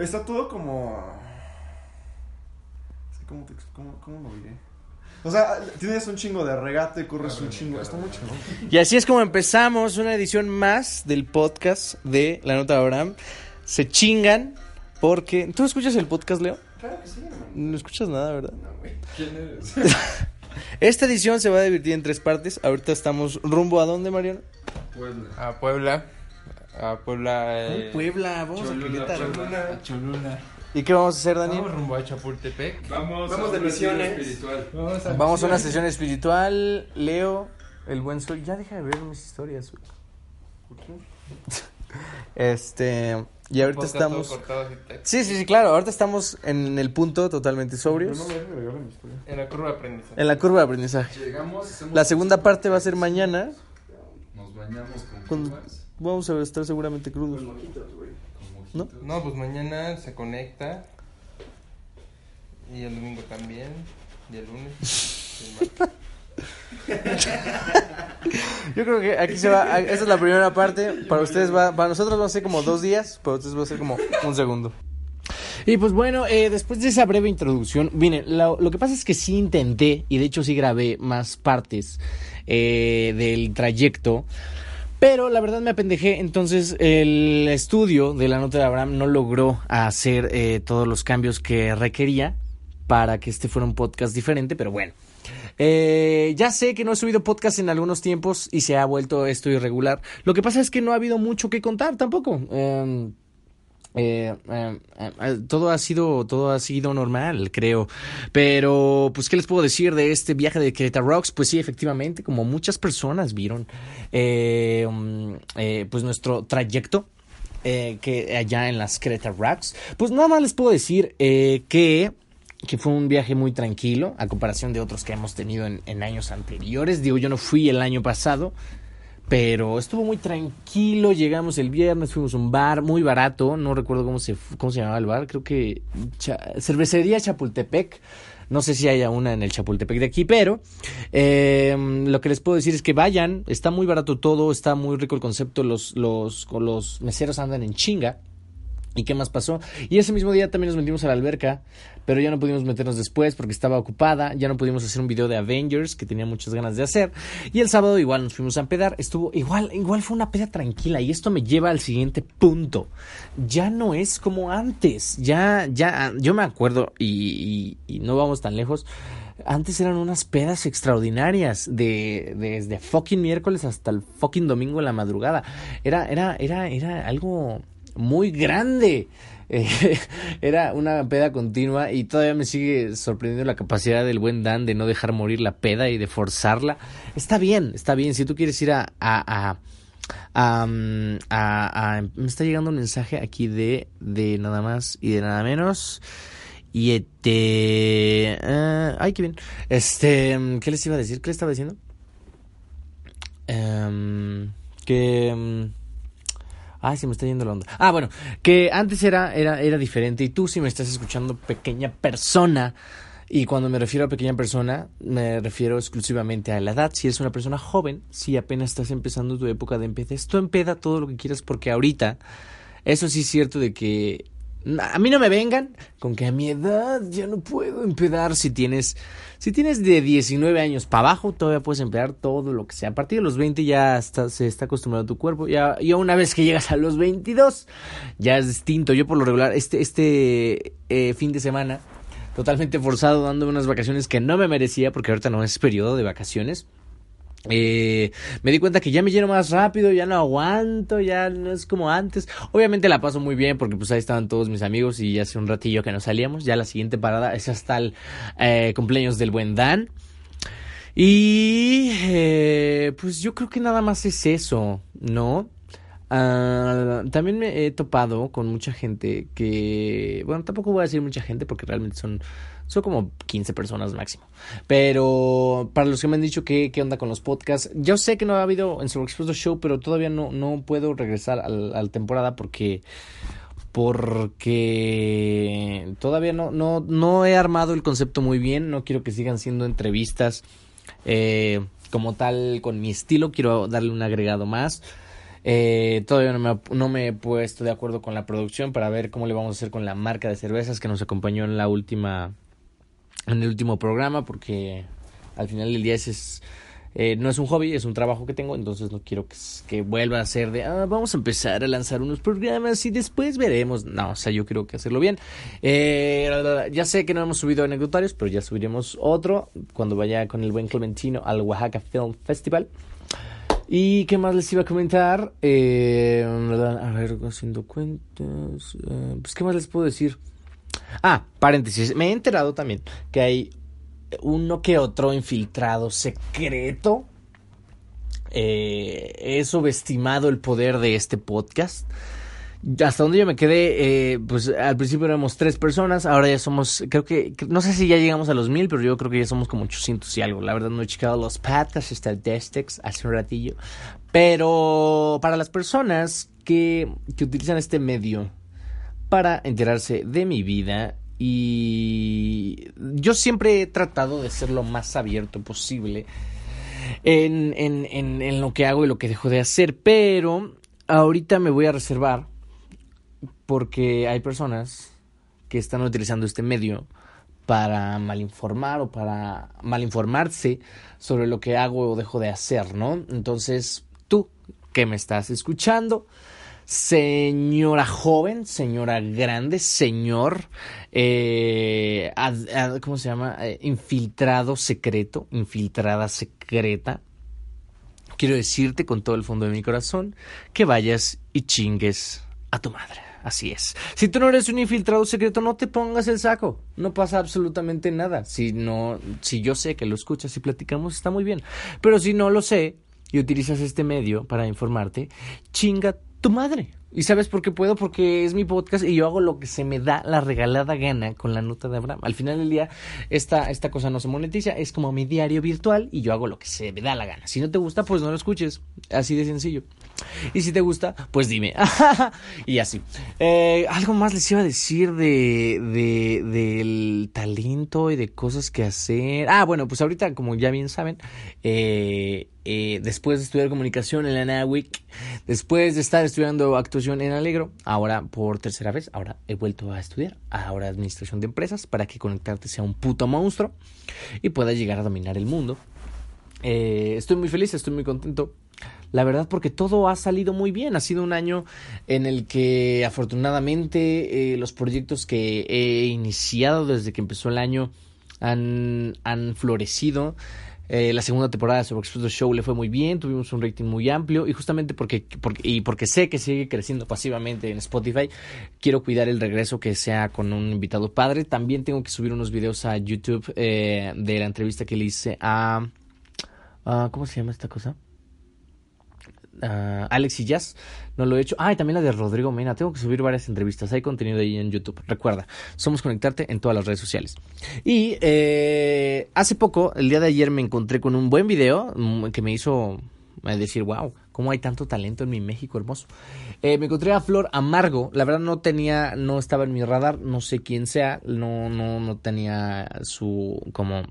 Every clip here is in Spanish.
Está todo como. Es que, ¿cómo, te, cómo, cómo lo diré? O sea, tienes un chingo de regate, corres un chingo. Está muy chingón. Y así es como empezamos una edición más del podcast de La Nota de Abraham. Se chingan porque... ¿Tú escuchas el podcast, Leo? Claro que sí, hermano. No escuchas nada, ¿verdad? No, güey. ¿Quién eres? Esta edición se va a dividir en tres partes. Ahorita estamos rumbo a dónde, Mariano? Puebla. A Puebla. A Puebla. eh, Puebla, vamos a Querétaro. Cholula. Cholula. ¿Y qué vamos a hacer, Daniel? Vamos rumbo a Chapultepec. Vamos, Vamos a de misiones. espiritual. Vamos a, Vamos a una sesión espiritual. Leo, el buen sol. Ya deja de ver mis historias, güey. Este. Y ahorita estamos. cortado. Sí, sí, sí, claro. Ahorita estamos en el punto totalmente sobrios. no me. En la curva de aprendizaje. En la curva de aprendizaje. Llegamos, La segunda parte va a ser mañana. Nos bañamos con Con- Vamos a estar seguramente crudos. con ¿No? mojitos. No, pues mañana se conecta. Y el domingo también. Y el lunes. y el martes. Yo creo que aquí se va. Esta es la primera parte. Para ustedes va. Para nosotros va a ser como dos días. Para ustedes va a ser como un segundo. Y pues bueno, eh, después de esa breve introducción, miren, lo, lo que pasa es que sí intenté, y de hecho sí grabé más partes eh, del trayecto, pero la verdad me apendejé, entonces el estudio de la nota de Abraham no logró hacer eh, todos los cambios que requería para que este fuera un podcast diferente, pero bueno. Eh, ya sé que no he subido podcast en algunos tiempos y se ha vuelto esto irregular. Lo que pasa es que no ha habido mucho que contar tampoco. Em, eh, eh, eh, todo ha sido todo ha sido normal creo. Pero pues qué les puedo decir de este viaje de Querétaro Rocks pues sí efectivamente como muchas personas vieron eh, um, pues nuestro trayecto que allá en las Querétaro Rocks. Pues nada más les puedo decir que que fue un viaje muy tranquilo a comparación de otros que hemos tenido en, en años anteriores. Digo yo no fui el año pasado pero estuvo muy tranquilo, llegamos el viernes, fuimos a un bar muy barato, no recuerdo cómo se, cómo se llamaba el bar, creo que Cervecería Chapultepec, no sé si haya una en el Chapultepec de aquí, pero eh, lo que les puedo decir es que vayan, está muy barato todo, está muy rico el concepto, los, los, los meseros andan en chinga. ¿Y qué más pasó? Y ese mismo día también nos metimos a la alberca, pero ya no pudimos meternos después porque estaba ocupada, ya no pudimos hacer un video de Avengers que tenía muchas ganas de hacer. Y el sábado igual nos fuimos a empedar, estuvo igual, igual fue una peda tranquila y esto me lleva al siguiente punto. Ya no es como antes, ya, ya, yo me acuerdo y, y- y no vamos tan lejos. Antes eran unas pedas extraordinarias de desde fucking miércoles hasta el fucking domingo en la madrugada. Era era era era algo muy grande. Eh, era una peda continua y todavía me sigue sorprendiendo la capacidad del buen Dan de no dejar morir la peda y de forzarla. Está bien, está bien. Si tú quieres ir a, a, a a, mm, a- me está llegando un mensaje aquí de, de nada más y de nada menos. Y este. ah, ay, qué bien. Este. ¿Qué les iba a decir? ¿Qué les estaba diciendo? Em, que. em, Ay, se me está yendo la onda. Ah, bueno, que antes era, era, era diferente. Y tú, si me estás escuchando, pequeña persona. Y cuando me refiero a pequeña persona, me refiero exclusivamente a la edad. Si eres una persona joven, si apenas estás empezando tu época de empezar, tú empeda todo lo que quieras, porque ahorita, eso sí es cierto de que a mí no me vengan con que a mi edad ya no puedo empedar. Si tienes, si tienes de 19 años para abajo, todavía puedes empedar todo lo que sea. A partir de los 20 ya está- se está acostumbrado tu cuerpo. Ya, ya una vez que llegas a los 22, ya es distinto. Yo por lo regular, este, este eh, fin de semana, totalmente forzado, dándome unas vacaciones que no me merecía, porque ahorita no es periodo de vacaciones. Eh, me di cuenta que ya me lleno más rápido, ya no aguanto, ya no es como antes. Obviamente la paso muy bien porque pues ahí estaban todos mis amigos y hace un ratillo que nos salíamos. Ya la siguiente parada es hasta el eh, cumpleaños del buen Dan. Y eh, pues yo creo que nada más es eso, ¿no? Ah, también me he topado con mucha gente que, bueno, tampoco voy a decir mucha gente porque realmente son, son como 15 personas máximo. Pero para los que me han dicho que qué onda con los podcasts, yo sé que no ha habido en su Expreso Show, pero todavía no, no puedo regresar a temporada porque porque todavía no, no, no he armado el concepto muy bien, no quiero que sigan siendo entrevistas eh, como tal con mi estilo, quiero darle un agregado más. Eh, todavía no me, no me he puesto de acuerdo con la producción para ver cómo le vamos a hacer con la marca de cervezas que nos acompañó en la última, en el último programa, porque al final del día es eh, no es un hobby, es un trabajo que tengo, entonces no quiero que, que vuelva a ser de, ah, vamos a empezar a lanzar unos programas y después veremos. No, o sea, yo quiero que hacerlo bien. Eh, ya sé que no hemos subido anecdotarios, pero ya subiremos otro cuando vaya con el buen Clementino al Oaxaca Film Festival. ¿Y qué más les iba a comentar? Eh, a ver, haciendo cuentas. eh, pues, ¿qué más les puedo decir? Ah, paréntesis. Me he enterado también que hay uno que otro infiltrado secreto. Eh, he subestimado el poder de este podcast. Hasta donde yo me quedé, eh, pues al principio éramos tres personas, ahora ya somos, creo que, no sé si ya llegamos a los mil, pero yo creo que ya somos como 800 y algo. La verdad no he checado los podcasts estadísticos hace un ratillo. Pero para las personas que, que utilizan este medio para enterarse de mi vida y yo siempre he tratado de ser lo más abierto posible en, en, en, lo que hago y lo que dejo de hacer, pero ahorita me voy a reservar porque hay personas que están utilizando este medio para malinformar o para malinformarse sobre lo que hago o dejo de hacer, ¿no? Entonces, tú que me estás escuchando, señora joven, señora grande, señor, eh, ¿cómo se llama? Eh, infiltrado secreto, infiltrada secreta. Quiero decirte con todo el fondo de mi corazón que vayas y chingues a tu madre. Así es. Si tú no eres un infiltrado secreto, no te pongas el saco. No pasa absolutamente nada. Si no, si yo sé que lo escuchas y platicamos, está muy bien. Pero si no lo sé y utilizas este medio para informarte, chinga tu madre. ¿Y sabes por qué puedo? Porque es mi podcast y yo hago lo que se me da la regalada gana con la nota de Abraham. Al final del día, esta, esta cosa no se monetiza, es como mi diario virtual y yo hago lo que se me da la gana. Si no te gusta, pues no lo escuches. Así de sencillo. Y si te gusta, pues dime. y así. Eh, algo más les iba a decir de, de, del talento y de cosas que hacer. Ah, bueno, pues ahorita, como ya bien saben, eh, eh, después de estudiar comunicación en la NAWIC, después de estar estudiando actuación en Alegro, ahora por tercera vez, ahora he vuelto a estudiar, ahora administración de empresas, para que conectarte sea un puto monstruo y puedas llegar a dominar el mundo. Eh, estoy muy feliz, estoy muy contento. La verdad porque todo ha salido muy bien. Ha sido un año en el que afortunadamente eh, los proyectos que he iniciado desde que empezó el año han, han florecido. Eh, la segunda temporada de Sobre Expreso Show le fue muy bien, tuvimos un rating muy amplio y justamente porque, porque, y porque sé que sigue creciendo pasivamente en Spotify, quiero cuidar el regreso que sea con un invitado padre. También tengo que subir unos videos a YouTube eh, de la entrevista que le hice a... Uh, ¿Cómo se llama esta cosa? Alex y Jazz, no lo he hecho. Ah, y también la de Rodrigo Mena. Tengo que subir varias entrevistas. Hay contenido ahí en YouTube. Recuerda, somos conectarte en todas las redes sociales. Y eh, hace poco, el día de ayer, me encontré con un buen video que me hizo decir, wow, cómo hay tanto talento en mi México hermoso. Eh, me encontré a Flor Amargo. La verdad no tenía, no estaba en mi radar. No sé quién sea. No, no, no tenía su como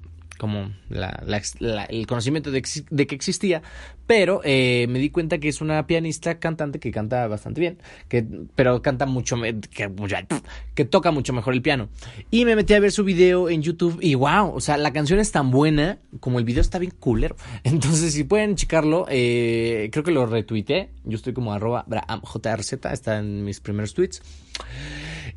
como el conocimiento de, de, que existía, pero eh, me di cuenta que es una pianista cantante que canta bastante bien, que, pero canta mucho, que, que toca mucho mejor el piano. Y me metí a ver su video en YouTube y wow, o sea, la canción es tan buena como el video está bien culero. Entonces, si pueden checarlo, eh, creo que lo retuiteé. Yo estoy como arroba jrz, está en mis primeros tweets.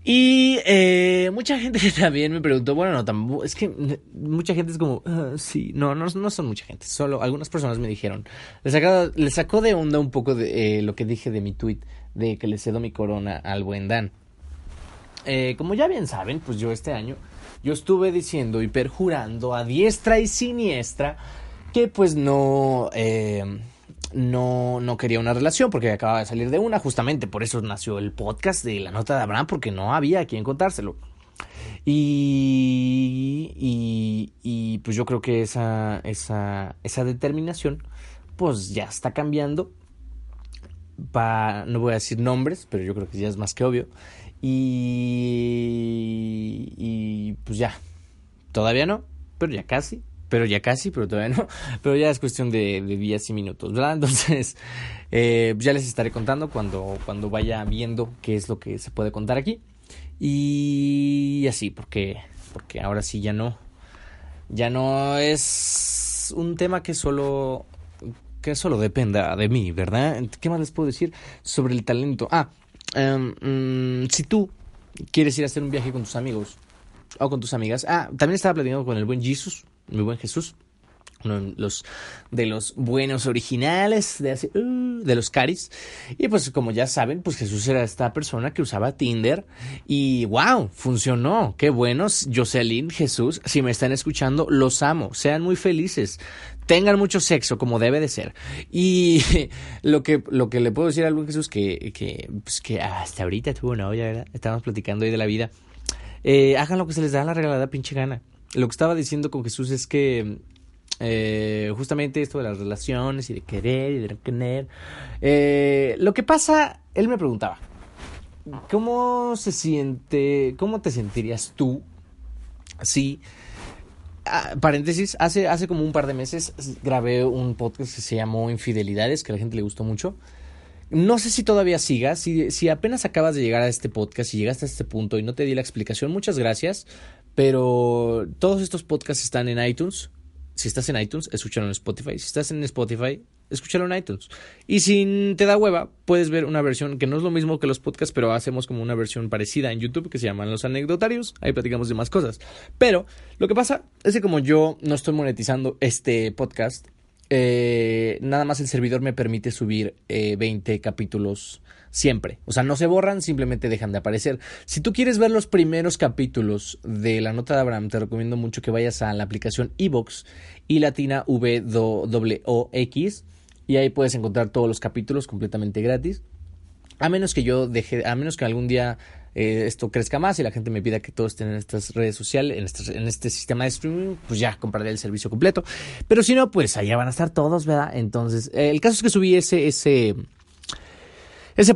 Y eh, mucha gente también me preguntó, bueno, no, es que mucha gente es como, uh, sí, no, no, no son mucha gente, solo algunas personas me dijeron, le, le sacó de onda un poco de eh, lo que dije de mi tweet, de que le cedo mi corona al buen Dan. Eh, como ya bien saben, pues yo este año, yo estuve diciendo y perjurando a diestra y siniestra que pues no... no, no quería una relación porque acababa de salir de una, justamente por eso nació el podcast de la nota de Abraham, porque no había a quien contárselo. Y, y, y pues yo creo que esa, esa, esa determinación pues ya está cambiando. Pa, no voy a decir nombres, pero yo creo que ya es más que obvio. Y, y pues ya, todavía no, pero ya casi pero ya casi, pero todavía no. Pero ya es cuestión de, días y minutos, ¿verdad? Entonces, eh, ya les estaré contando cuando, cuando vaya viendo qué es lo que se puede contar aquí. Y así, porque, porque ahora sí ya no. Ya no es un tema que solo que solo dependa de mí, ¿verdad? ¿Qué más les puedo decir sobre el talento? Ah, em, mm, si tú quieres ir a hacer un viaje con tus amigos o con tus amigas. Ah, también estaba platicando con el buen Jesús, mi buen Jesús, uno de los, de los buenos originales, de, hace, uh, de los caris. Y pues como ya saben, pues Jesús era esta persona que usaba Tinder y wow, funcionó. Qué buenos, Jocelyn, Jesús, si me están escuchando, los amo. Sean muy felices. Tengan mucho sexo como debe de ser. Y lo que, lo que le puedo decir al buen Jesús que, que, pues que hasta ahorita tuvo novia, ¿verdad? Estábamos platicando ahí de la vida. Eh, hagan lo que se les da la regalada pinche gana. Lo que estaba diciendo con Jesús es que eh, justamente esto de las relaciones y de querer y de no querer. Eh, lo que pasa, él me preguntaba, ¿cómo se siente, cómo te sentirías tú si, ah, paréntesis, hace, hace como un par de meses grabé un podcast que se llamó Infidelidades, que a la gente le gustó mucho. No sé si todavía sigas, si, si apenas acabas de llegar a este podcast y llegaste a este punto y no te di la explicación, muchas gracias, pero todos estos podcasts están en iTunes, si estás en iTunes, escúchalo en Spotify. Si estás en Spotify, escúchalo en iTunes. Y si te da hueva, puedes ver una versión que no es lo mismo que los podcasts, pero hacemos como una versión parecida en YouTube que se llaman Los Anecdotarios. Ahí platicamos de más cosas. Pero lo que pasa es que como yo no estoy monetizando este podcast, eh, nada más el servidor me permite subir eh, 20 capítulos siempre. O sea, no se borran, simplemente dejan de aparecer. Si tú quieres ver los primeros capítulos de la nota de Abraham, te recomiendo mucho que vayas a la aplicación Evox y latina X y ahí puedes encontrar todos los capítulos completamente gratis. A menos que yo deje, a menos que algún día eh, esto crezca más y la gente me pida que todos estén en estas redes sociales, en este, sistema de streaming, pues ya compraré el servicio completo. Pero si no, pues allá van a estar todos, ¿verdad? Entonces, eh, el caso es que subí ese, ese,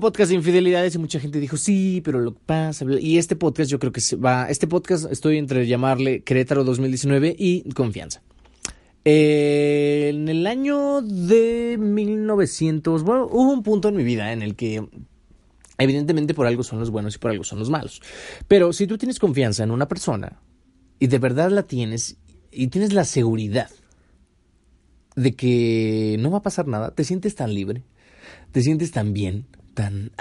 podcast de infidelidades y mucha gente dijo, sí, pero lo que pasa. Y este podcast yo creo que va, este podcast estoy entre llamarle Querétaro 2019 y Confianza. Eh, en el año de 1900, bueno, hubo un punto en mi vida en el que evidentemente por algo son los buenos y por algo son los malos. Pero si tú tienes confianza en una persona y de verdad la tienes y tienes la seguridad de que no va a pasar nada, te sientes tan libre, te sientes tan bien, tan...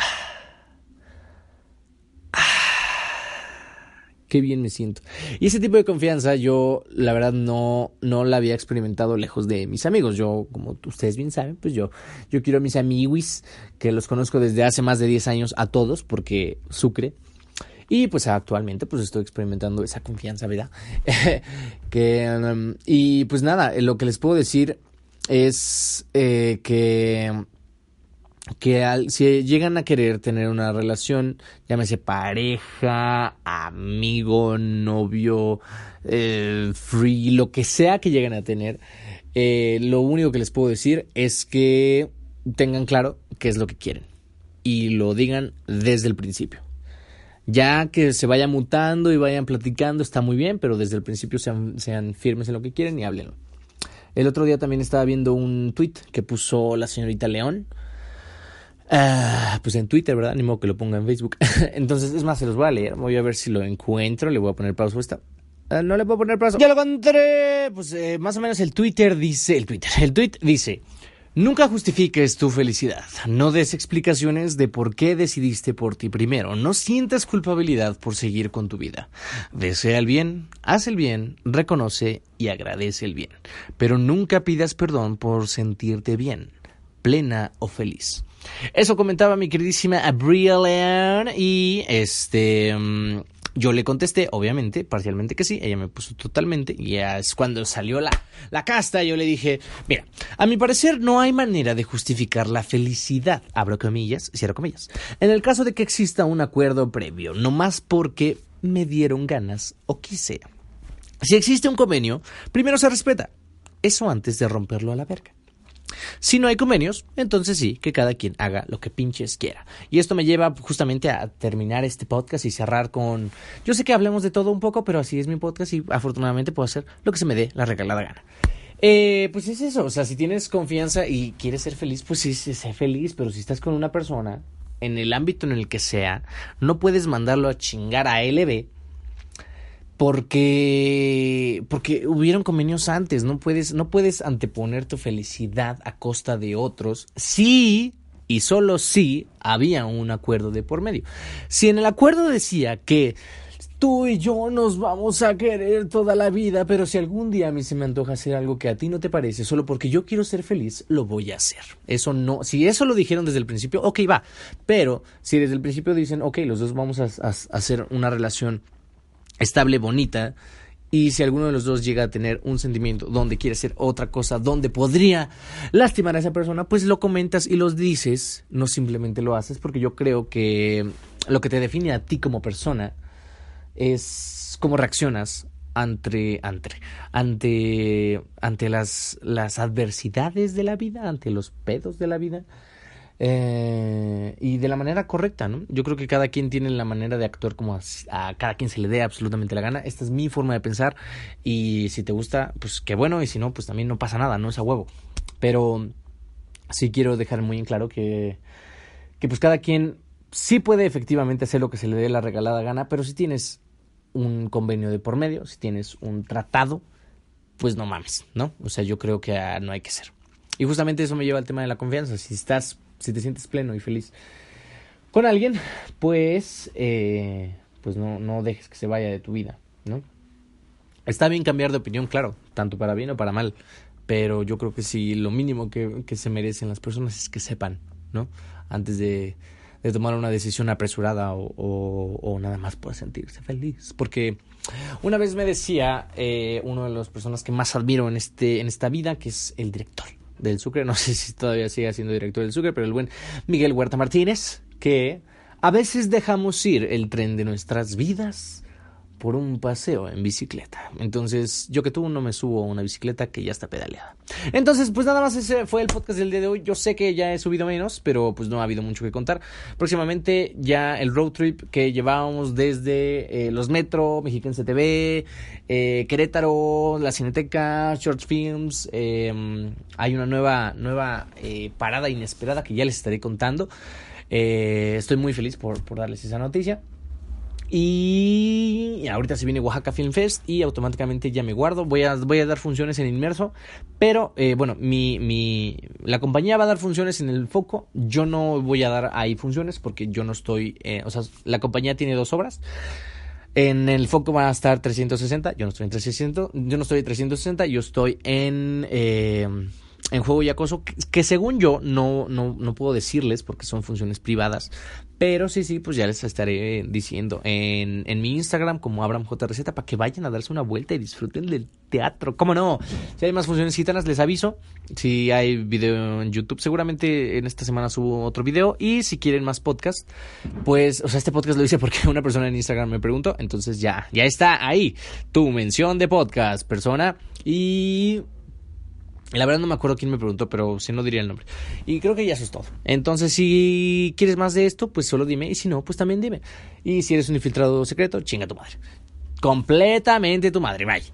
qué bien me siento. Y ese tipo de confianza yo, la verdad, no, no la había experimentado lejos de mis amigos. Yo, como ustedes bien saben, pues yo, yo quiero a mis amiguis, que los conozco desde hace más de 10 años a todos, porque Sucre. Y pues actualmente pues estoy experimentando esa confianza, ¿verdad? que, um, y pues nada, lo que les puedo decir es eh, que que al, si llegan a querer tener una relación, llámese pareja, amigo, novio, eh, free, lo que sea que lleguen a tener, eh, lo único que les puedo decir es que tengan claro qué es lo que quieren y lo digan desde el principio. Ya que se vaya mutando y vayan platicando está muy bien, pero desde el principio sean, sean firmes en lo que quieren y háblenlo. El otro día también estaba viendo un tweet que puso la señorita León Ah, pues en Twitter, ¿verdad? Ni modo que lo ponga en Facebook. Entonces, es más, se los voy a leer. Voy a ver si lo encuentro. Le voy a poner pausa esta. Ah, no le puedo poner pausa. Ya lo encontré. Pues eh, más o menos el Twitter dice. El Twitter. El tweet dice. Nunca justifiques tu felicidad. No des explicaciones de por qué decidiste por ti primero. No sientas culpabilidad por seguir con tu vida. Desea el bien, haz el bien, reconoce y agradece el bien. Pero nunca pidas perdón por sentirte bien, plena o feliz. Eso comentaba mi queridísima Abriel y este mm, yo le contesté, obviamente, parcialmente que sí, ella me puso totalmente, y es cuando salió la, la casta, yo le dije, mira, a mi parecer no hay manera de justificar la felicidad, abro comillas, cierro comillas, en el caso de que exista un acuerdo previo, no más porque me dieron ganas o quise. Si existe un convenio, primero se respeta, eso antes de romperlo a la verga. Si no hay convenios, entonces sí, que cada quien haga lo que pinches quiera. Y esto me lleva justamente a terminar este podcast y cerrar con... Yo sé que hablemos de todo un poco, pero así es mi podcast y afortunadamente puedo hacer lo que se me dé la regalada gana. Eh, pues es eso, o sea, si tienes confianza y quieres ser feliz, pues sí, sí, sé feliz, pero si estás con una persona, en el ámbito en el que sea, no puedes mandarlo a chingar a LB porque porque hubieron convenios antes, no puedes no puedes anteponer tu felicidad a costa de otros. Sí, y solo si había un acuerdo de por medio. Si en el acuerdo decía que tú y yo nos vamos a querer toda la vida, pero si algún día a mí se me antoja hacer algo que a ti no te parece, solo porque yo quiero ser feliz, lo voy a hacer. Eso no, si eso lo dijeron desde el principio, ok, va. Pero si desde el principio dicen, ok, los dos vamos a, hacer una relación estable, bonita, y si alguno de los dos llega a tener un sentimiento donde quiere hacer otra cosa, donde podría lastimar a esa persona, pues lo comentas y los dices, no simplemente lo haces, porque yo creo que lo que te define a ti como persona es cómo reaccionas ante, ante, ante, ante las, las adversidades de la vida, ante los pedos de la vida. Eh, y de la manera correcta, ¿no? Yo creo que cada quien tiene la manera de actuar como a, cada quien se le dé absolutamente la gana. Esta es mi forma de pensar y si te gusta, pues qué bueno y si no, pues también no pasa nada, no es a huevo. Pero sí quiero dejar muy en claro que, que pues cada quien sí puede efectivamente hacer lo que se le dé la regalada gana, pero si tienes un convenio de por medio, si tienes un tratado, pues no mames, ¿no? O sea, yo creo que ah, no hay que ser. Y justamente eso me lleva al tema de la confianza. Si estás, si te sientes pleno y feliz con alguien, pues, eh, pues no, no dejes que se vaya de tu vida, ¿no? Está bien cambiar de opinión, claro, tanto para bien o para mal, pero yo creo que sí, lo mínimo que, que se merecen las personas es que sepan, ¿no? Antes de, de tomar una decisión apresurada o, o, nada más por sentirse feliz. Porque una vez me decía eh, uno de las personas que más admiro en, este, en esta vida, que es el director del Sucre, no sé si todavía sigue siendo director del Sucre, pero el buen Miguel Huerta Martínez, que a veces dejamos ir el tren de nuestras vidas por un paseo en bicicleta. Entonces, yo que tú no me subo a una bicicleta que ya está pedaleada. Entonces, pues nada más ese fue el podcast del día de hoy. Yo sé que ya he subido menos, pero pues no ha habido mucho que contar. Próximamente ya el road trip que llevábamos desde eh, los Metro, Mexiquense TV, eh, Querétaro, la Cineteca, Short Films. eh, hay una nueva, nueva eh, parada inesperada que ya les estaré contando. Estoy muy feliz por, por darles esa noticia. Y ahorita se viene Oaxaca Film Fest y automáticamente ya me guardo. Voy a, voy a dar funciones en inmerso. Pero eh, bueno, mi, mi, la compañía va a dar funciones en el foco. Yo no voy a dar ahí funciones porque yo no estoy. eh, o sea, la compañía tiene dos obras. En el foco van a estar 360. Yo no estoy en 360. Yo no estoy en 360. Yo estoy en. eh, en juego y acoso, que, que según yo no, no, no puedo decirles porque son funciones privadas, pero sí, sí, pues ya les estaré diciendo en, en mi Instagram como AbramJRZ para que vayan a darse una vuelta y disfruten del teatro. ¿Cómo no? Si hay más funciones gitanas, les aviso. Si hay video en YouTube, seguramente en esta semana subo otro video. Y si quieren más podcast, pues, o sea, este podcast lo hice porque una persona en Instagram me preguntó. Entonces ya, ya está ahí tu mención de podcast, persona. Y la verdad no me acuerdo quién me preguntó, pero si no diría el nombre. Y creo que ya eso es todo. Entonces, si quieres más de esto, pues solo dime. Y si no, pues también dime. Y si eres un infiltrado secreto, chinga tu madre. Completamente tu madre, vaya.